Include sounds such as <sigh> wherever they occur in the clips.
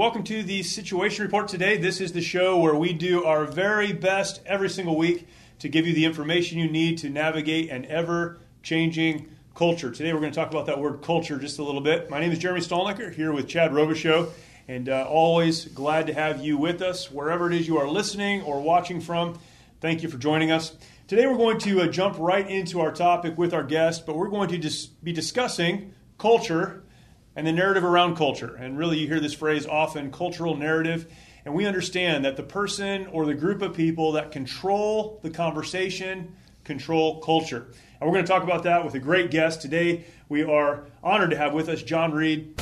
Welcome to the Situation Report today. This is the show where we do our very best every single week to give you the information you need to navigate an ever changing culture. Today we're going to talk about that word culture just a little bit. My name is Jeremy Stalnecker here with Chad Robichaux, and uh, always glad to have you with us wherever it is you are listening or watching from. Thank you for joining us. Today we're going to uh, jump right into our topic with our guest, but we're going to dis- be discussing culture and the narrative around culture. And really, you hear this phrase often cultural narrative. And we understand that the person or the group of people that control the conversation control culture. And we're going to talk about that with a great guest. Today, we are honored to have with us John Reid.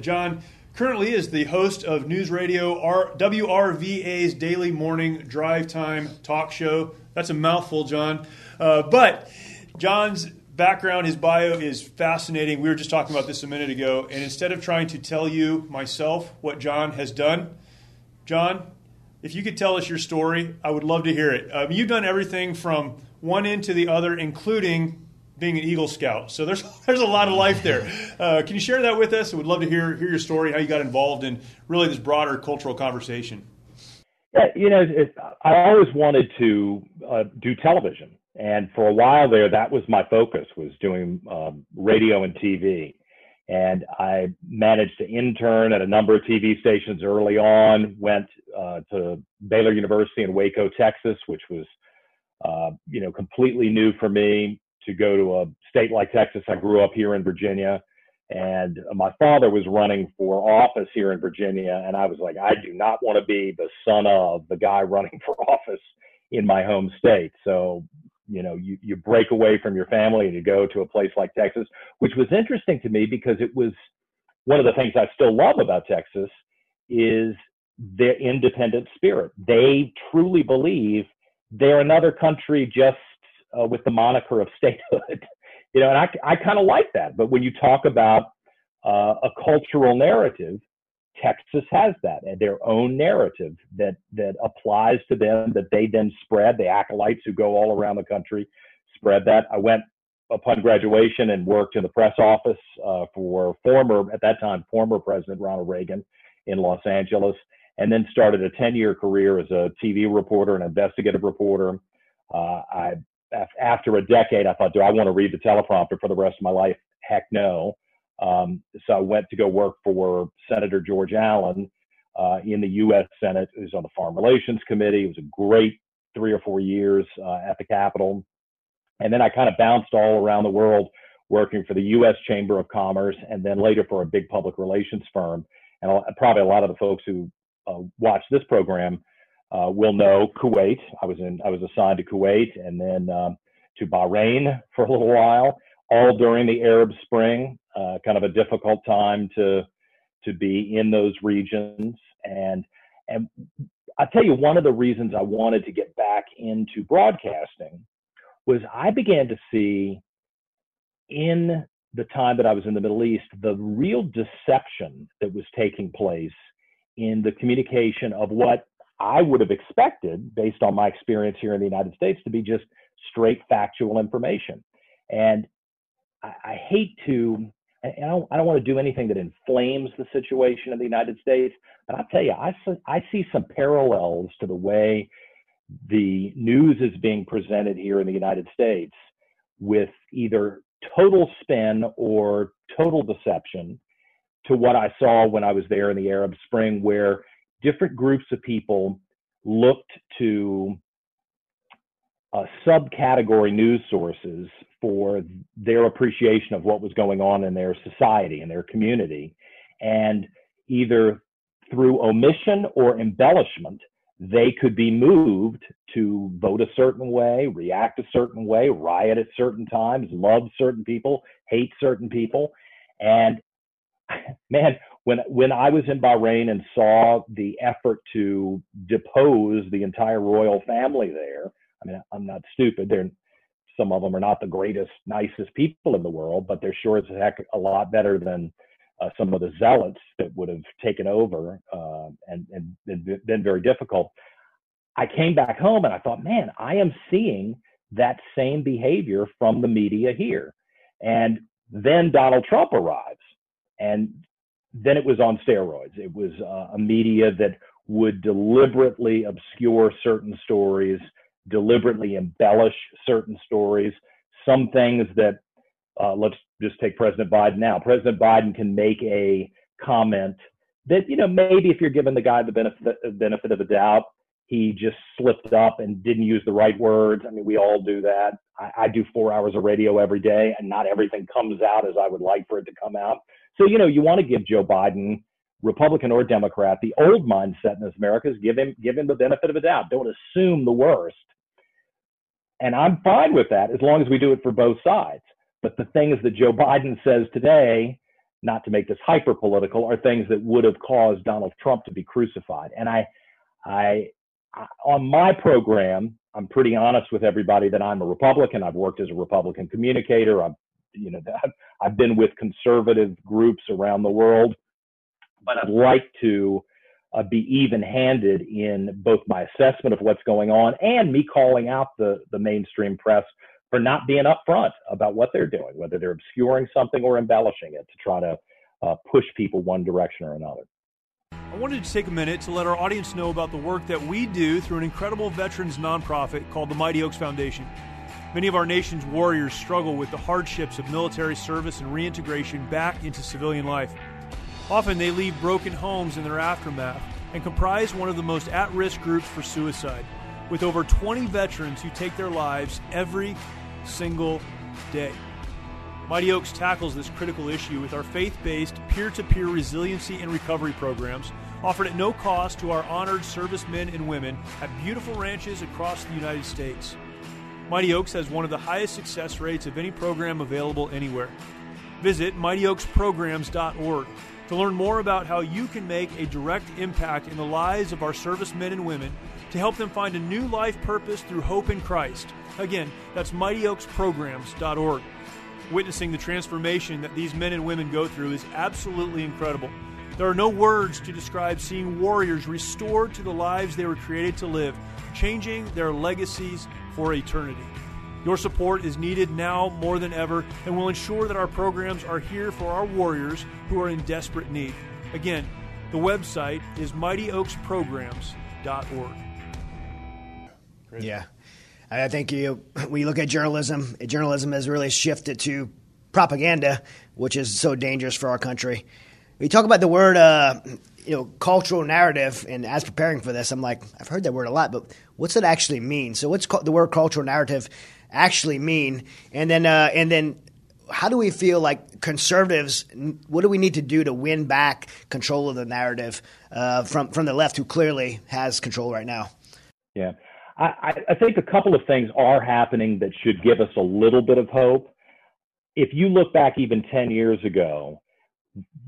John currently is the host of News Radio R- WRVA's daily morning drive time talk show. That's a mouthful, John. Uh, but John's background, his bio is fascinating. We were just talking about this a minute ago. And instead of trying to tell you myself what John has done, John, if you could tell us your story, I would love to hear it. Um, you've done everything from one end to the other, including being an Eagle Scout. So there's <laughs> there's a lot of life there. Uh, can you share that with us? We'd love to hear hear your story, how you got involved in really this broader cultural conversation. Yeah, you know, it, I always wanted to uh, do television, and for a while there, that was my focus was doing um, radio and TV. And I managed to intern at a number of TV stations early on. Went uh, to Baylor University in Waco, Texas, which was uh, you know completely new for me to go to a state like Texas. I grew up here in Virginia, and my father was running for office here in Virginia, and I was like, I do not want to be the son of the guy running <laughs> for office in my home state. So, you know, you, you break away from your family and you go to a place like Texas, which was interesting to me because it was one of the things I still love about Texas is their independent spirit. They truly believe they're another country just uh, with the moniker of statehood. <laughs> you know, and I, I kind of like that. But when you talk about uh, a cultural narrative, Texas has that and their own narrative that that applies to them that they then spread. The acolytes who go all around the country spread that. I went upon graduation and worked in the press office uh, for former at that time former President Ronald Reagan in Los Angeles, and then started a 10-year career as a TV reporter and investigative reporter. Uh, I after a decade, I thought, do I want to read the teleprompter for the rest of my life? Heck no. Um, so I went to go work for Senator George Allen uh, in the U.S. Senate. Was on the Foreign Relations Committee. It was a great three or four years uh, at the Capitol. And then I kind of bounced all around the world working for the U.S. Chamber of Commerce and then later for a big public relations firm. And probably a lot of the folks who uh, watch this program uh, will know Kuwait. I was in, I was assigned to Kuwait and then um, to Bahrain for a little while, all during the Arab Spring. Uh, kind of a difficult time to to be in those regions, and and I tell you, one of the reasons I wanted to get back into broadcasting was I began to see in the time that I was in the Middle East the real deception that was taking place in the communication of what I would have expected, based on my experience here in the United States, to be just straight factual information. And I, I hate to, I don't, I don't want to do anything that inflames the situation in the United States, but I'll tell you, I, I see some parallels to the way the news is being presented here in the United States with either total spin or total deception to what I saw when I was there in the Arab Spring, where different groups of people looked to uh, subcategory news sources for their appreciation of what was going on in their society and their community. And either through omission or embellishment, they could be moved to vote a certain way, react a certain way, riot at certain times, love certain people, hate certain people. And <laughs> man, when when I was in Bahrain and saw the effort to depose the entire royal family there, I mean, I'm not stupid. They're some of them are not the greatest, nicest people in the world, but they're sure as heck a lot better than uh, some of the zealots that would have taken over uh, and, and been, been very difficult. I came back home and I thought, man, I am seeing that same behavior from the media here. And then Donald Trump arrives, and then it was on steroids. It was uh, a media that would deliberately obscure certain stories, deliberately embellish certain stories, some things that uh, let's just take President Biden now. President Biden can make a comment that, you know, maybe if you're giving the guy the benefit, benefit of the doubt, he just slipped up and didn't use the right words. I mean, we all do that. I, I do four hours of radio every day, and not everything comes out as I would like for it to come out. So, you know, you want to give Joe Biden, Republican or Democrat, the old mindset in this America is give him give him the benefit of the doubt. Don't assume the worst. And I'm fine with that as long as we do it for both sides. But the things that Joe Biden says today, not to make this hyper political, are things that would have caused Donald Trump to be crucified. And I, I, on my program, I'm pretty honest with everybody that I'm a Republican. I've worked as a Republican communicator. I've, you know, I've, I've been with conservative groups around the world, but I'd like to uh, be even-handed in both my assessment of what's going on and me calling out the the mainstream press for not being upfront about what they're doing, whether they're obscuring something or embellishing it to try to uh, push people one direction or another. I wanted to take a minute to let our audience know about the work that we do through an incredible veterans nonprofit called the Mighty Oaks Foundation. Many of our nation's warriors struggle with the hardships of military service and reintegration back into civilian life. Often they leave broken homes in their aftermath and comprise one of the most at risk groups for suicide, with over 20 veterans who take their lives every single day. Mighty Oaks tackles this critical issue with our faith based peer to peer resiliency and recovery programs offered at no cost to our honored servicemen and women at beautiful ranches across the United States. Mighty Oaks has one of the highest success rates of any program available anywhere. Visit mightyoaksprograms.org to learn more about how you can make a direct impact in the lives of our servicemen and women to help them find a new life purpose through hope in Christ. Again, that's mightyoaksprograms.org. Witnessing the transformation that these men and women go through is absolutely incredible. There are no words to describe seeing warriors restored to the lives they were created to live, changing their legacies for eternity. Your support is needed now more than ever and will ensure that our programs are here for our warriors who are in desperate need. Again, the website is mightyoaksprograms.org. Yeah. I think you, you look at journalism, journalism has really shifted to propaganda, which is so dangerous for our country. We talk about the word, uh, you know, cultural narrative, and as preparing for this, I'm like, I've heard that word a lot, but what's it actually mean? So, what's the word cultural narrative actually mean? And then, uh, and then, how do we feel like conservatives? What do we need to do to win back control of the narrative uh, from from the left, who clearly has control right now? Yeah, I, I think a couple of things are happening that should give us a little bit of hope. If you look back even 10 years ago,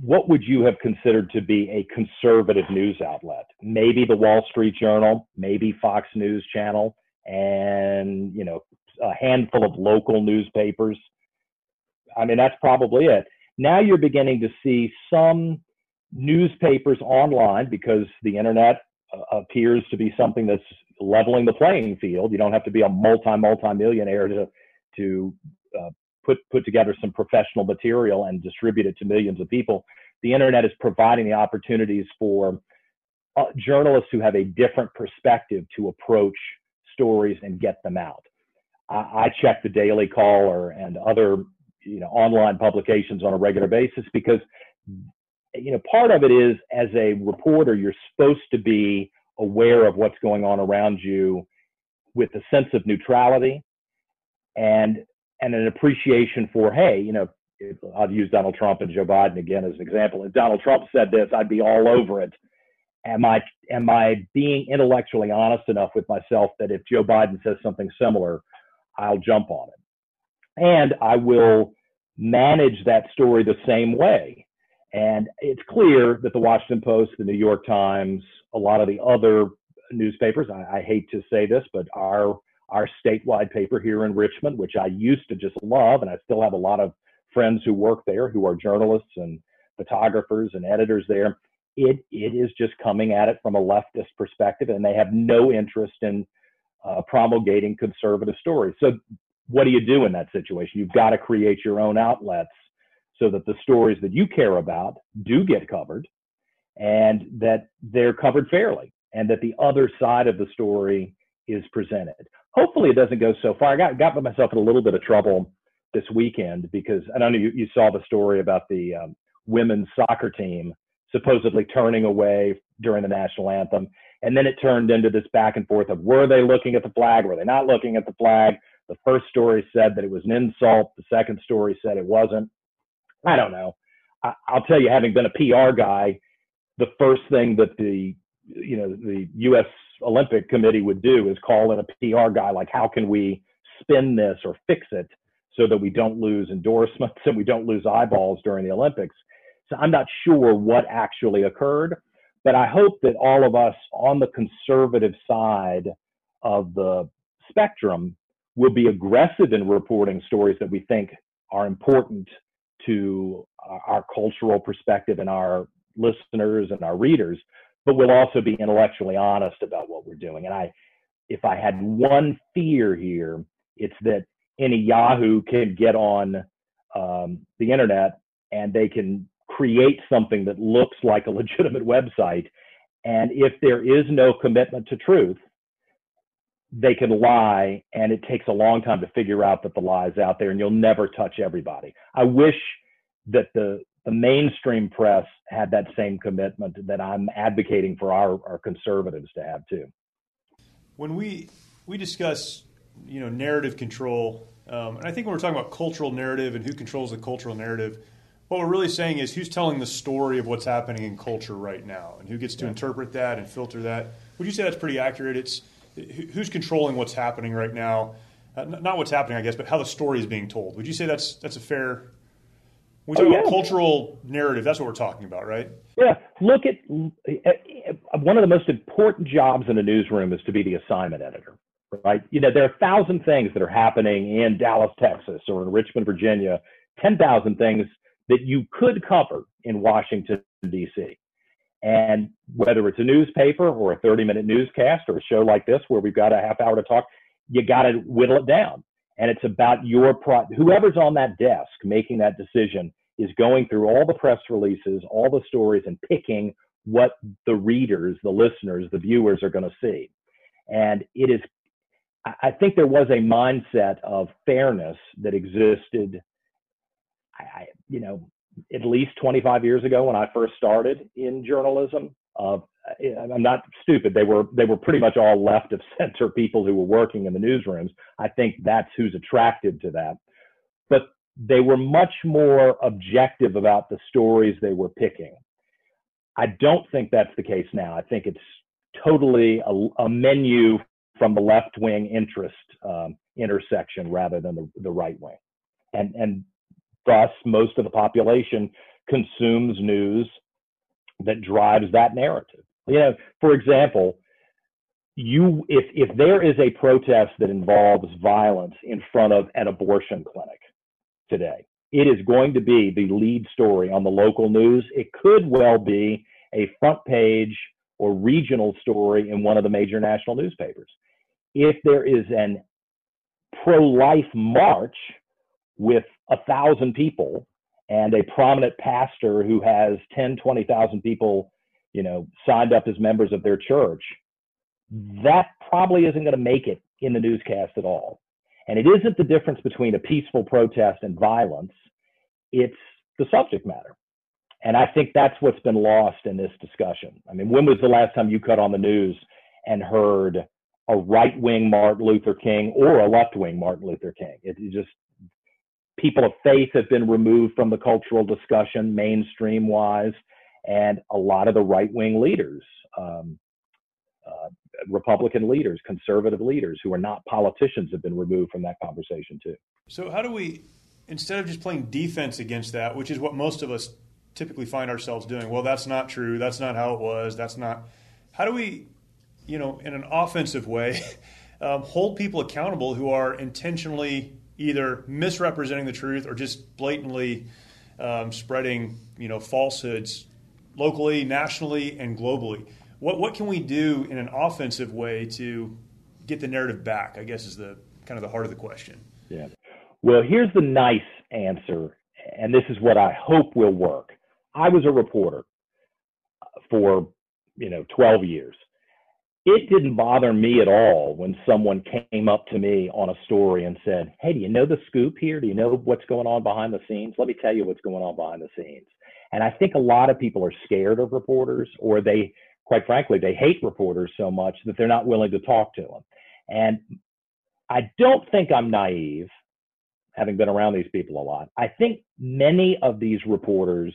what would you have considered to be a conservative news outlet? Maybe the Wall Street Journal, maybe Fox News Channel, and you know a handful of local newspapers. I mean, that's probably it. Now you're beginning to see some newspapers online because the internet uh, appears to be something that's leveling the playing field. You don't have to be a multi multi millionaire to to uh, put put together some professional material and distribute it to millions of people. The internet is providing the opportunities for uh, journalists who have a different perspective to approach stories and get them out. I, I check the Daily Caller and other you know online publications on a regular basis because you know part of it is as a reporter you're supposed to be aware of what's going on around you with a sense of neutrality and and an appreciation for hey you know I'll use Donald Trump and Joe Biden again as an example. If Donald Trump said this, I'd be all over it. am I am I being intellectually honest enough with myself that if Joe Biden says something similar, I'll jump on it, and I will manage that story the same way. And it's clear that the Washington Post, the New York Times, a lot of the other newspapers, I, I hate to say this, but our our statewide paper here in Richmond, which I used to just love, and I still have a lot of friends who work there who are journalists and photographers and editors there. It it is just coming at it from a leftist perspective, and they have no interest in uh, promulgating conservative stories. So, what do you do in that situation? You've got to create your own outlets so that the stories that you care about do get covered, and that they're covered fairly, and that the other side of the story is presented. Hopefully, it doesn't go so far. I got got myself in a little bit of trouble this weekend because I don't know you, you saw the story about the um, women's soccer team supposedly turning away during the national anthem. And then it turned into this back and forth of were they looking at the flag? Were they not looking at the flag? The first story said that it was an insult. The second story said it wasn't. I don't know. I, I'll tell you, having been a PR guy, the first thing that the you know the U.S. Olympic Committee would do is call in a PR guy like, how can we spin this or fix it so that we don't lose endorsements <laughs> and we don't lose eyeballs during the Olympics. So I'm not sure what actually occurred, but I hope that all of us on the conservative side of the spectrum will be aggressive in reporting stories that we think are important to our cultural perspective and our listeners and our readers, but we'll also be intellectually honest about what we're doing. And I, if I had one fear here, it's that any Yahoo can get on um, the internet and they can create something that looks like a <laughs> legitimate website. And if there is no commitment to truth, they can lie, and it takes a long time to figure out that the lie is out there, and you'll never touch everybody. I wish that the the mainstream press had that same commitment that I'm advocating for our, our conservatives to have too. When we we discuss you know narrative control, um, and I think when we're talking about cultural narrative and who controls the cultural narrative, what we're really saying is who's telling the story of what's happening in culture right now, and who gets to yeah. interpret that and filter that. Would you say that's pretty accurate? It's who's controlling what's happening right now, uh, not what's happening, I guess, but how the story is being told. Would you say that's that's a fair? We talk oh, yeah. about cultural narrative. That's what we're talking about, right? Yeah. Look at uh, one of the most important jobs in a newsroom is to be the assignment editor right? You know, there are a thousand things that are happening in Dallas, Texas, or in Richmond, Virginia, 10,000 things that you could cover in Washington, D.C. And whether it's a newspaper or a 30 minute newscast or a show like this where we've got a half hour to talk, you got to whittle it down. And it's about your pro, whoever's on that desk making that decision is going through all the press releases, all the stories, and picking what the readers, the listeners, the viewers are going to see. And it is I think there was a mindset of fairness that existed, I, you know, at least 25 years ago when I first started in journalism. Uh, I'm not stupid. They were they were pretty much all left of center people who were working in the newsrooms. I think that's who's attracted to that. But they were much more objective about the stories they were picking. I don't think that's the case now. I think it's totally a, a menu from the left wing interest um, intersection rather than the, the right wing. And, and thus, most of the population consumes news that drives that narrative. You know, for example, you if if there is a protest that involves violence in front of an abortion clinic today, it is going to be the lead story on the local news. It could well be a front page or regional story in one of the major national newspapers if there is an pro-life march with a thousand people and a prominent pastor who has 10 20,000 people you know signed up as members of their church that probably isn't going to make it in the newscast at all. And it isn't the difference between a peaceful protest and violence. It's the subject matter. And i think that's what's been lost in this discussion. I mean when was the last time you cut on the news and heard a right wing Martin Luther King or a left wing Martin Luther King. It, it just people of faith have been removed from the cultural discussion mainstream wise, and a lot of the right wing leaders, um, uh, Republican leaders, conservative leaders who are not politicians have been removed from that conversation too. So, how do we, instead of just playing defense against that, which is what most of us typically find ourselves doing, well, that's not true. That's not how it was. That's not. How do we, you know, in an offensive way, <laughs> um, hold people accountable who are intentionally either misrepresenting the truth or just blatantly um, spreading, you know, falsehoods locally, nationally, and globally? What what can we do in an offensive way to get the narrative back? I guess is the kind of the heart of the question. Yeah. Well, here's the nice answer, and this is what I hope will work. I was a reporter for you know 12 years. It didn't bother me at all when someone came up to me on a story and said, "Hey, do you know the scoop here? Do you know what's going on behind the scenes? Let me tell you what's going on behind the scenes." And I think a lot of people are scared of reporters, or they, quite frankly, they hate reporters so much that they're not willing to talk to them. And I don't think I'm naive, having been around these people a lot. I think many of these reporters,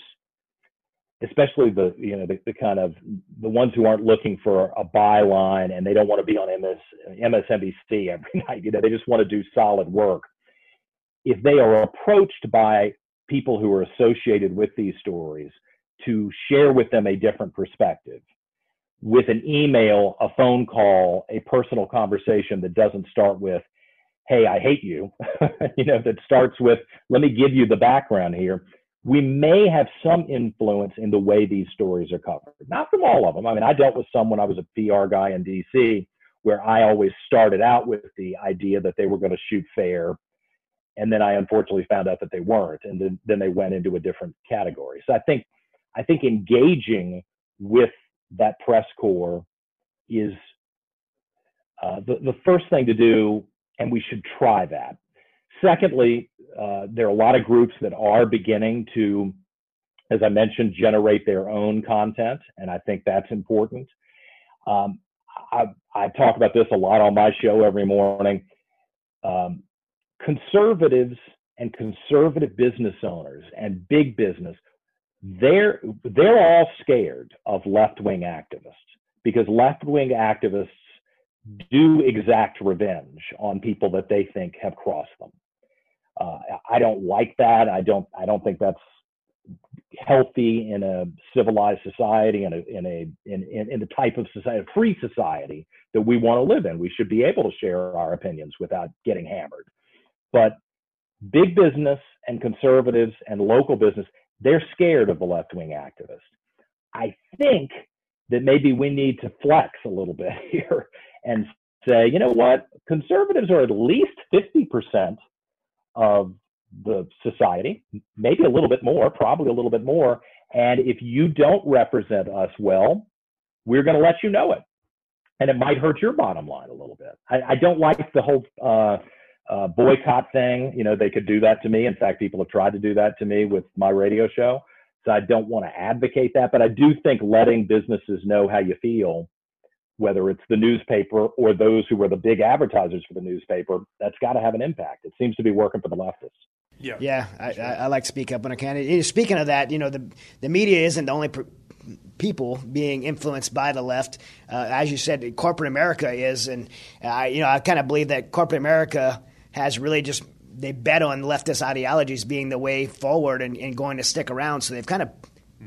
especially the you know the, the kind of the ones who aren't looking for a byline and they don't want to be on MS, MSNBC every <laughs> night, you know, they just want to do solid work. If they are approached by people who are associated with these stories to share with them a different perspective with an email, a phone call, a personal conversation that doesn't start with, hey, I hate you, <laughs> you know, that starts with, let me give you the background here. We may have some influence in the way these stories are covered. Not from all of them. I mean, I dealt with some when I was a PR guy in DC, where I always started out with the idea that they were going to shoot fair. And then I unfortunately found out that they weren't. And then, then they went into a different category. So I think, I think engaging with that press corps is uh, the, the first thing to do, and we should try that. Secondly, uh, there are a lot of groups that are beginning to, as I mentioned, generate their own content, and I think that's important. Um, I, I, talk about this a lot on my show every morning. Um, conservatives and conservative business owners and big business they're they're all scared of left-wing activists because left-wing activists do exact revenge on people that they think have crossed them. Uh, I don't like that. I don't. I don't think that's healthy in a civilized society and in a in, in, in the type of society, free society that we want to live in. We should be able to share our opinions without getting hammered. But big business and conservatives and local business they're scared of the left wing activists. I think that maybe we need to flex a little bit <laughs> here and say, you know what, conservatives are at least 50% of the society, maybe a little bit more, probably a little bit more. And if you don't represent us well, we're going to let you know it. And it might hurt your bottom line a little bit. I, I don't like the whole uh, uh, boycott thing. You know, they could do that to me. In fact, people have tried to do that to me with my radio show. So I don't want to advocate that, but I do think letting businesses know how you feel, whether it's the newspaper or those who were the big advertisers for the newspaper, that's got to have an impact. It seems to be working for the leftists. Yeah, yeah, I, I, I like to speak up when I can. Speaking of that, you know, the the media isn't the only. Pr- people being influenced by the left. Uh, as you said, corporate America is, and I, you know, I kind of believe that corporate America has really just they bet on leftist ideologies being the way forward and, and going to stick around. So they've kind of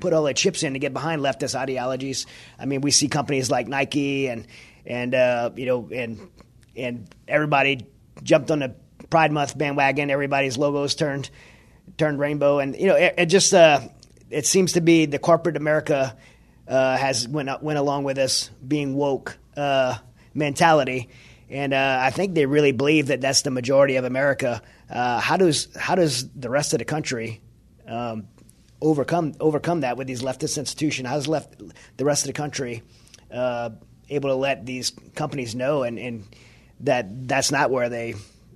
put all their chips in to get behind leftist ideologies. I mean, we see companies like Nike and and uh, you know and and everybody jumped on the Pride Month bandwagon. Everybody's logos turned turned rainbow, and you know it, it just uh, it seems to be the corporate America uh, has went went along with this being woke uh, mentality and uh, I think they really believe that that's the majority of America. Uh, how does how does the rest of the country um, overcome overcome that with these leftist institutions? How's left the rest of the country uh, able to let these companies know and, and that that's not where they,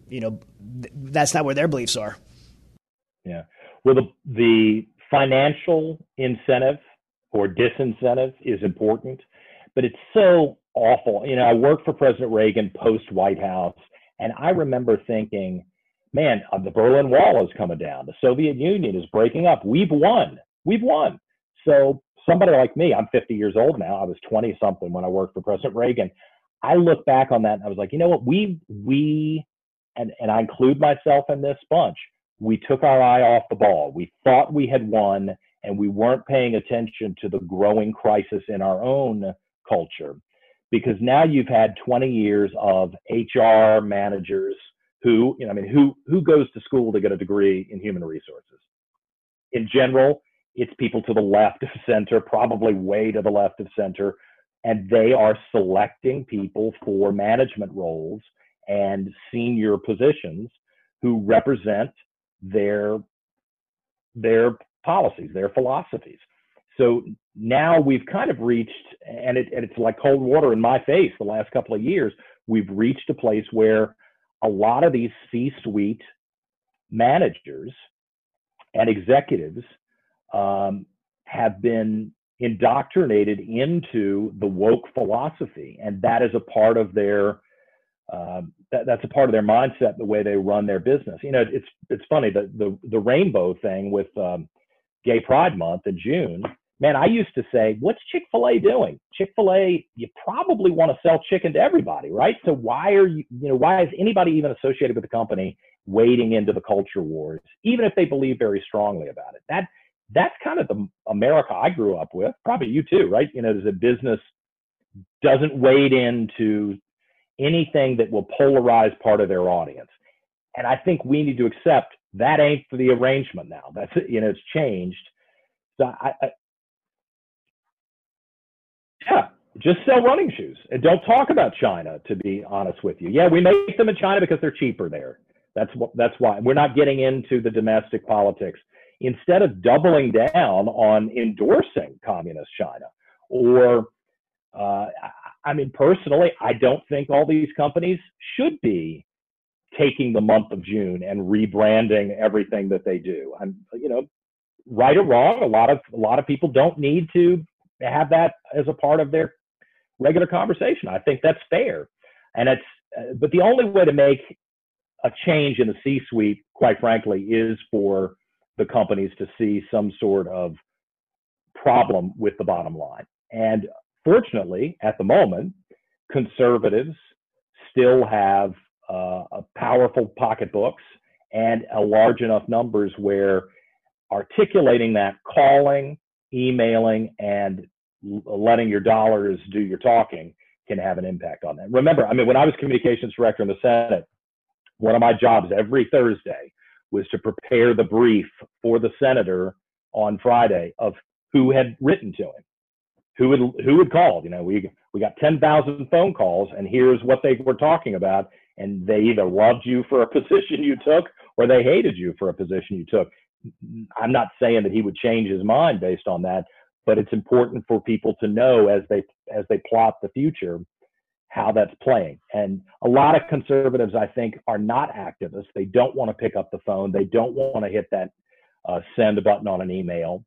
you know, that's not where their beliefs are. Yeah. Well, the the financial incentive or disincentive is important, but it's so awful. You know, I worked for President Reagan post White House, and I remember thinking, man, uh, the Berlin Wall is coming down. The Soviet Union is breaking up. We've won. We've won. So somebody like me, I'm 50 years old now. I was 20 something when I worked for President Reagan. I look back on that and I was like, you know what? We, we, and, and I include myself in this bunch. We took our eye off the ball. We thought we had won and we weren't paying attention to the growing crisis in our own culture because now you've had 20 years of HR managers who, you know, I mean, who, who goes to school to get a degree in human resources? In general, it's people to the left of center, probably way to the left of center, and they are selecting people for management roles and senior positions who represent their their policies, their philosophies. So now we've kind of reached, and, it, and it's like cold water in my face the last couple of years. We've reached a place where a lot of these C-suite managers and executives um, have been indoctrinated into the woke philosophy, and that is a part of their uh, that, that's a part of their mindset, the way they run their business. You know, it's it's funny the the the rainbow thing with um, Gay Pride Month in June. Man, I used to say, what's Chick Fil A doing? Chick Fil A, you probably want to sell chicken to everybody, right? So why are you, you know, why is anybody even associated with the company wading into the culture wars, even if they believe very strongly about it? That that's kind of the America I grew up with. Probably you too, right? You know, there's a business doesn't wade into anything that will polarize part of their audience. And I think we need to accept that ain't for the arrangement now. That's you know, it's changed. So I, I yeah, just sell running shoes and don't talk about China. To be honest with you, yeah, we make them in China because they're cheaper there. That's what. That's why we're not getting into the domestic politics instead of doubling down on endorsing communist China or uh, I mean, personally, I don't think all these companies should be taking the month of June and rebranding everything that they do. I'm, you know, right or wrong, a lot of a lot of people don't need to have that as a part of their regular conversation. I think that's fair, and it's. Uh, but the only way to make a change in the C-suite, quite frankly, is for the companies to see some sort of problem with the bottom line. And fortunately, at the moment, conservatives still have uh, powerful pocketbooks and a large enough numbers where articulating that, calling, emailing, and letting your dollars do your talking can have an impact on that. Remember, I mean, when I was communications director in the Senate, one of my jobs every Thursday was to prepare the brief for the senator on Friday of who had written to him, who had who had called. You know, we we got ten thousand phone calls, and here's what they were talking about, and they either loved you for a <laughs> position you took or they hated you for a position you took. I'm not saying that he would change his mind based on that, but it's important for people to know as they as they plot the future how that's playing. And a lot of conservatives, I think, are not activists. They don't want to pick up the phone. They don't want to hit that uh, send button on an email.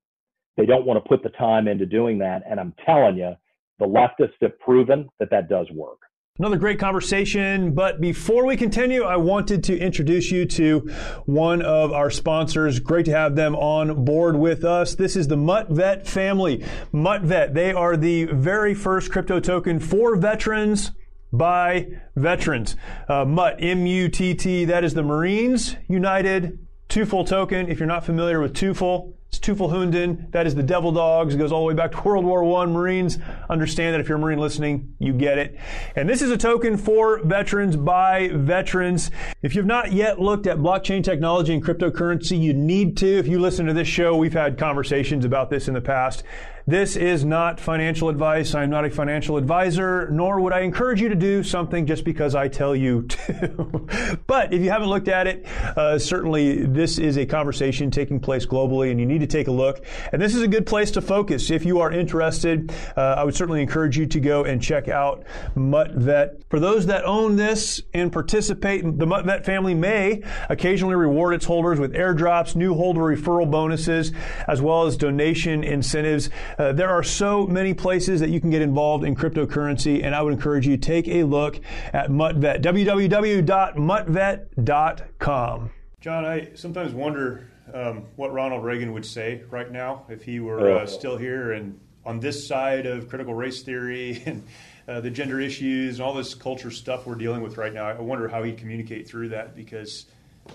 They don't want to put the time into doing that. And I'm telling you, the leftists have proven that that does work. Another great conversation, but before we continue, I wanted to introduce you to one of our sponsors. Great to have them on board with us. This is the MuttVet family. MuttVet, they are the very first crypto token for veterans by veterans. Uh, MUT, M-U-T-T, that is the Marines United TUFL token. If you're not familiar with TUFL, it's Teufelhunden. That is the Devil Dogs. It goes all the way back to World War I. Marines understand that if you're a Marine listening, you get it. And this is a token for veterans by veterans. If you've not yet looked at blockchain technology and cryptocurrency, you need to. If you listen to this show, we've had conversations about this in the past. This is not financial advice. I'm not a financial advisor, nor would I encourage you to do something just because I tell you <laughs> to. but if you haven't looked at it, uh, certainly this is a conversation taking place globally and you need to take a look. And this is a good place to focus. If you are interested, uh, I would certainly encourage you to go and check out MuttVet. For those that own this and participate, the MuttVet family may occasionally reward its holders with airdrops, new holder referral bonuses, as well as donation incentives. Uh, there are so many places that you can get involved in cryptocurrency, and I would encourage you to take a look at MuttVet, www.muttvet.com. John, I sometimes wonder um, what Ronald Reagan would say right now if he were uh, still here and on this side of critical race theory <laughs> and uh, the gender issues and all this culture stuff we're dealing with right now. I wonder how he'd communicate through that because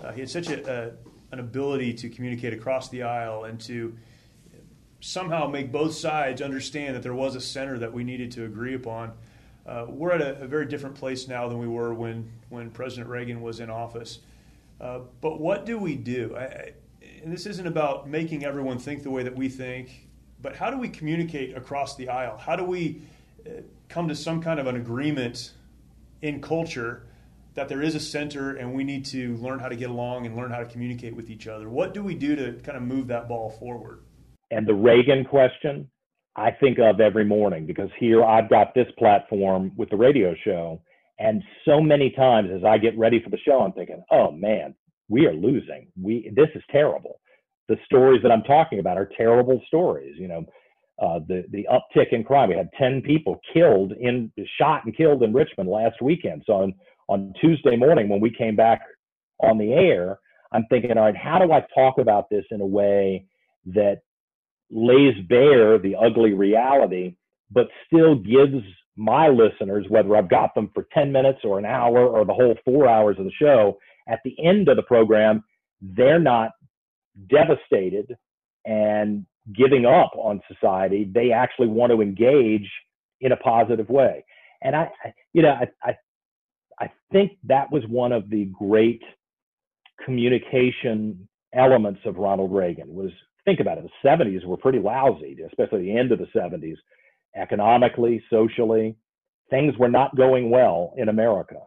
uh, he had such a, a, an ability to communicate across the aisle and to somehow make both sides understand that there was a center that we needed to agree upon. Uh, we're at a, a, very different place now than we were when, when President Reagan was in office. Uh, but what do we do? I, and this isn't about making everyone think the way that we think, but how do we communicate across the aisle? How do we uh, come to some kind of an agreement in culture that there is a center and we need to learn how to get along and learn how to communicate with each other? What do we do to kind of move that ball forward? And the Reagan question, I think of every morning because here I've got this platform with the radio show. And so many times as I get ready for the show, I'm thinking, oh man, we are losing. We this is terrible. The stories that I'm talking about are terrible stories. You know, uh, the the uptick in crime. We had 10 people killed in shot and killed in Richmond last weekend. So on on Tuesday morning when we came back on the air, I'm thinking, all right, how do I talk about this in a way that lays bare the ugly reality, but still gives my listeners, whether I've got them for 10 minutes or an hour or the whole four hours of the show, at the end of the program, they're not devastated and giving up on society. They actually want to engage in a positive way. And I, you know, I, I, I think that was one of the great communication elements of Ronald Reagan was think about it, the 70s were pretty lousy, especially the end of the 70s, economically, socially. Things were not going well in America.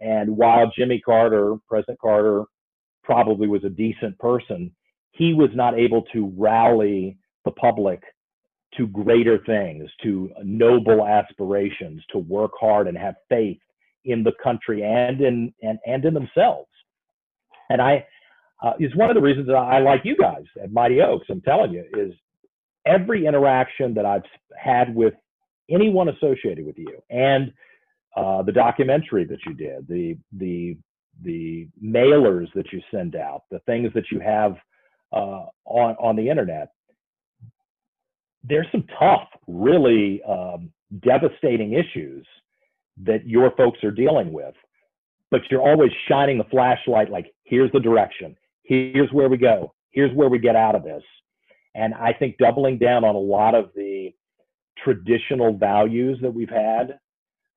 And while Jimmy Carter, President Carter, probably was a decent person, he was not able to rally the public to greater things, to noble aspirations, to work hard and have faith in the country and in and, and in themselves. And I uh, is one of the reasons that I like you guys at Mighty Oaks. I'm telling you, is every interaction that I've had with anyone associated with you, and uh, the documentary that you did, the the the mailers that you send out, the things that you have uh, on on the internet. There's some tough, really um, devastating issues that your folks are dealing with, but you're always shining the flashlight like, here's the direction, here's where we go. Here's where we get out of this. And I think doubling down on a lot of the traditional values that we've had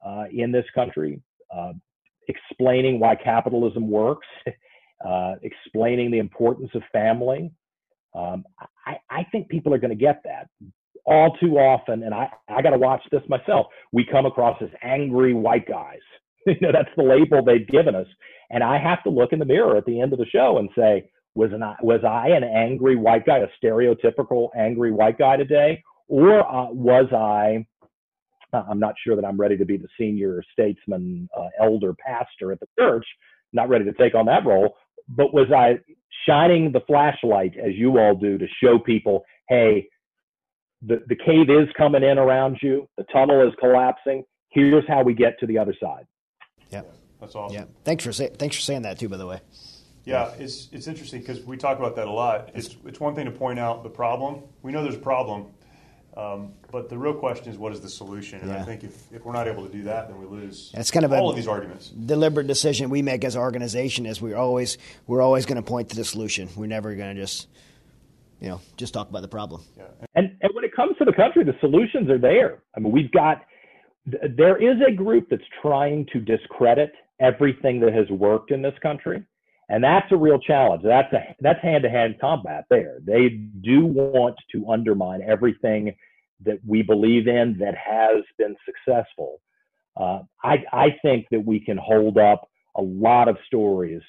uh, in this country, uh, explaining why capitalism works, <laughs> uh, explaining the importance of family. Um, I, I, think people are going to get that. All too often, and I, I got to watch this myself, we come across as angry white guys. <laughs> you know, that's the label they've given us. And I have to look in the mirror at the end of the show and say, was I, was I an angry white guy, a stereotypical angry white guy today? Or uh, was I, uh, I'm not sure that I'm ready to be the senior statesman, uh, elder pastor at the church, not ready to take on that role, but was I shining the flashlight as you all do to show people, hey, the, the cave is coming in around you, the tunnel is collapsing. Here's how we get to the other side. Yeah. That's awesome. Yeah. Thanks for say, thanks for saying that too. By the way. Yeah, it's it's interesting because we talk about that a lot. It's it's one thing to point out the problem. We know there's a problem, um, but the real question is what is the solution? And yeah. I think if, if we're not able to do that, then we lose. It's kind of all a of these arguments. Deliberate decision we make as an organization is we're always we're always going to point to the solution. We're never going to just you know just talk about the problem. Yeah. And and when it comes to the country, the solutions are there. I mean, we've got there is a group that's trying to discredit everything that has worked in this country. And that's a real challenge. That's a that's hand to hand combat there. They do want to undermine everything that we believe in that has been successful. Uh, I, I think that we can hold up a lot of stories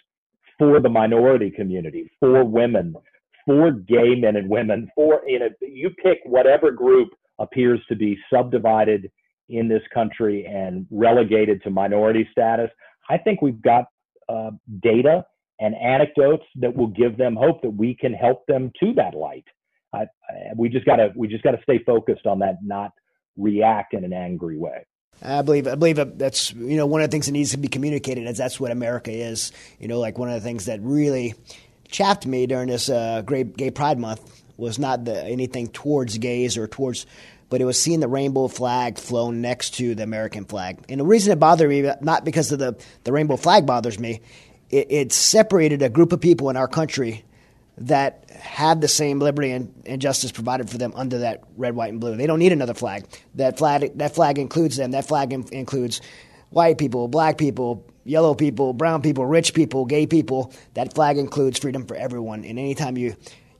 for the minority community, for women, for gay men and women, for you know, you pick whatever group appears to be subdivided in this country and relegated to minority status. I think we've got uh, data and anecdotes that will give them hope that we can help them to that light. I, I, we just gotta we just gotta stay focused on that, not react in an angry way. I believe I believe that's you know one of the things that needs to be communicated is that's what America is. You know, like one of the things that really chapped me during this uh, great Gay Pride Month was not the, anything towards gays or towards but it was seeing the rainbow flag flown next to the American flag. And the reason it bothered me, not because of the, the rainbow flag bothers me, it, it separated a group of people in our country that have the same liberty and, and, justice provided for them under that red, white, and blue. They don't need another flag. That flag, that flag includes them. That flag in, includes white people, black people, yellow people, brown people, rich people, gay people. That flag includes freedom for everyone. And anytime you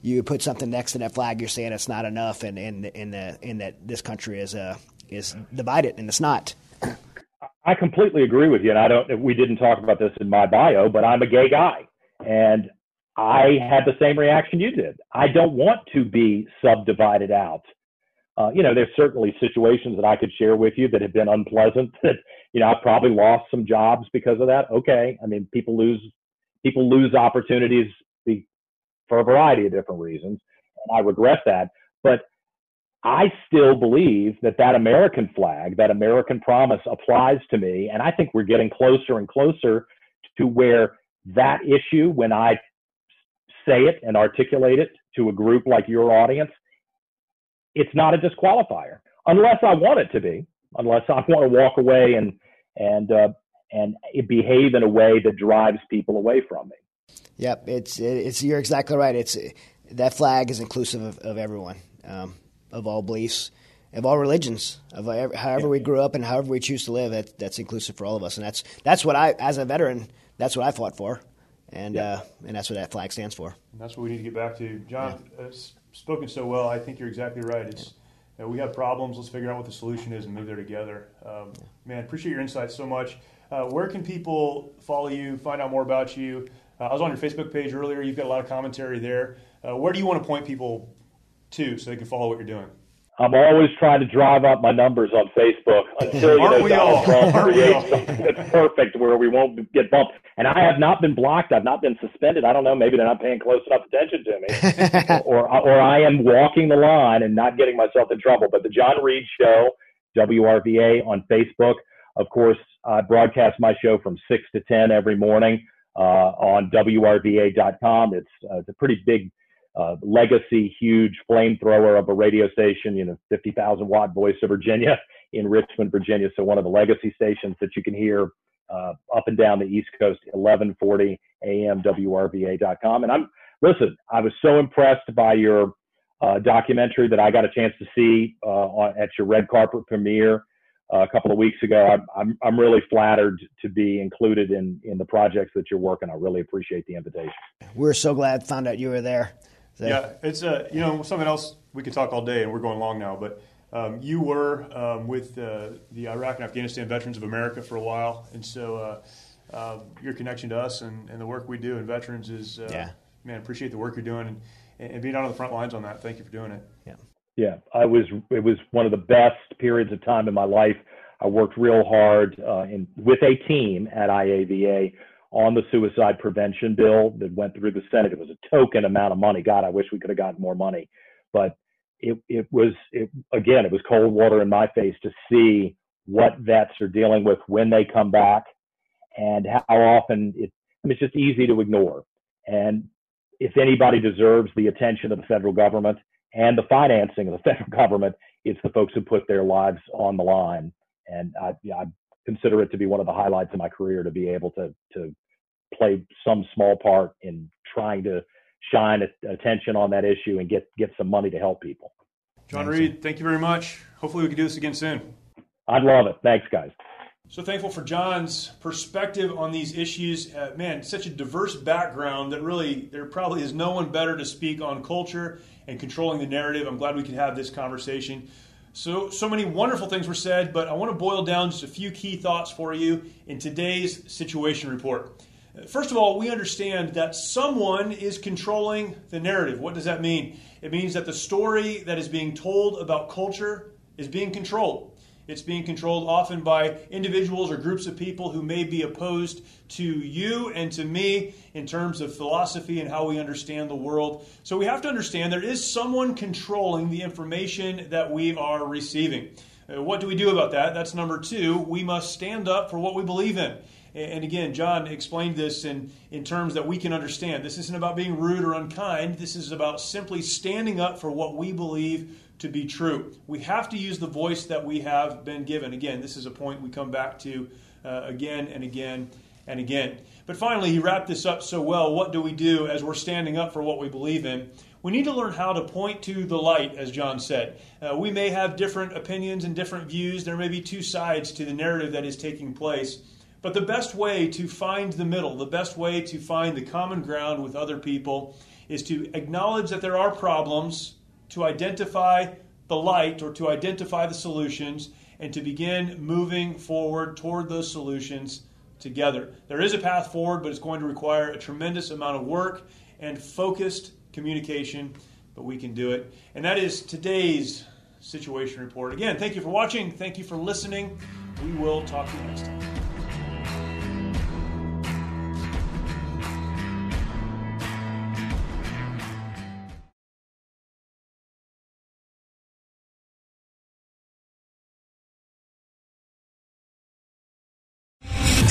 you put something next to that flag, you're saying it's not enough, and in in the in that this country is uh, is divided, and it's not. I completely agree with you, and I don't. We didn't talk about this in my bio, but I'm a gay guy, and I had the same reaction you did. I don't want to be subdivided out. Uh, you know, there's certainly situations that I could share with you that have been unpleasant. <laughs> That you know, I've probably lost some jobs because of that. Okay, I mean, people lose people lose opportunities for a variety of different reasons, and I regret that. But I still believe that that American flag, that American promise applies to me. And I think we're getting closer and closer to where that issue, when I say it and articulate it to a group like your audience, it's not a disqualifier unless I want it to be, unless I want to walk away and, and, uh, and behave in a way that drives people away from me. Yep, it's it's you're exactly right. It's that flag is inclusive of, of everyone, um, of all beliefs, of all religions, of however we grew up and however we choose to live. That, that's inclusive for all of us, and that's that's what I, as a veteran, that's what I fought for, and yeah. uh, and that's what that flag stands for. And that's what we need to get back to. John, yeah. uh, spoken so well. I think you're exactly right. It's you know, we have problems. Let's figure out what the solution is and move there together. Um, yeah. Man, appreciate your insights so much. Uh, where can people follow you, find out more about you? Uh, I was on your Facebook page earlier. You've got a lot of commentary there. Uh, where do you want to point people to so they can follow what you're doing? I'm always trying to drive up my numbers on Facebook until you know Donald Trump creates something that's perfect where we won't get bumped. And I have not been blocked. I've not been suspended. I don't know. Maybe they're not paying close enough attention to me, <laughs> or or I am walking the line and not getting myself in trouble. But the John Reid Show, WRVA on Facebook. Of course, I broadcast my show from six to ten every morning on WRVA.com. It's, uh, it's a pretty big uh, legacy, huge flamethrower of a radio station, you know, 50,000 watt voice of Virginia in Richmond, Virginia. So one of the legacy stations that you can hear uh, up and down the East Coast, 1140 AM WRVA.com. And I'm, listen, I was so impressed by your uh, documentary that I got a chance to see uh, on, at your red carpet premiere a couple of weeks ago. I'm, I'm, I'm really flattered to be included in, in the projects that you're working. I really appreciate the invitation. We're so glad found out you were there. So. Yeah, it's uh, you know something else we could talk all day, and we're going long now. But um, you were um, with uh, the Iraq and Afghanistan Veterans of America for a while, and so uh, uh your connection to us and, and, the work we do in veterans is uh, yeah. man appreciate the work you're doing and, and being out on the front lines on that. Thank you for doing it. Yeah. I was. It was one of the best periods of time in my life. I worked real hard uh, in with a team at IAVA on the suicide prevention bill that went through the Senate. It was a token amount of money. God, I wish we could have gotten more money, but it it was it again. It was cold water in my face to see what vets are dealing with when they come back, and how often it. I mean, it's just easy to ignore. And if anybody deserves the attention of the federal government, and the financing of the <laughs> federal government, it's the folks who put their lives on the line. And I, I consider it to be one of the highlights of my career to be able to to play some small part in trying to shine attention on that issue and get get some money to help people. John Reid, thank you very much. Hopefully, we can do this again soon. I'd love it. Thanks, guys. So thankful for John's perspective on these issues. Uh, man, such a diverse background that really there probably is no one better to speak on culture and controlling the narrative. I'm glad we could have this conversation. So, so many wonderful things were said, but I want to boil down just a few key thoughts for you in today's situation report. First of all, we understand that someone is controlling the narrative. What does that mean? It means that the story that is being told about culture is being controlled. It's being controlled often by individuals or groups of people who may be opposed to you and to me in terms of philosophy and how we understand the world. So we have to understand there is someone controlling the information that we are receiving. Uh, what do we do about that? That's number two. We must stand up for what we believe in. And again, John explained this in, in terms that we can understand. This isn't about being rude or unkind. This is about simply standing up for what we believe to be true. We have to use the voice that we have been given. Again, this is a point we come back to uh, again and again and again. But finally, he wrapped this up so well. What do we do as we're standing up for what we believe in? We need to learn how to point to the light, as John said. Uh, we may have different opinions and different views. There may be two sides to the narrative that is taking place. But the best way to find the middle, the best way to find the common ground with other people, is to acknowledge that there are problems, to identify the light or to identify the solutions, and to begin moving forward toward those solutions together. There is a path forward, but it's going to require a tremendous amount of work and focused communication, but we can do it. And that is today's situation report. Again, thank you for watching. Thank you for listening. We will talk to you next time.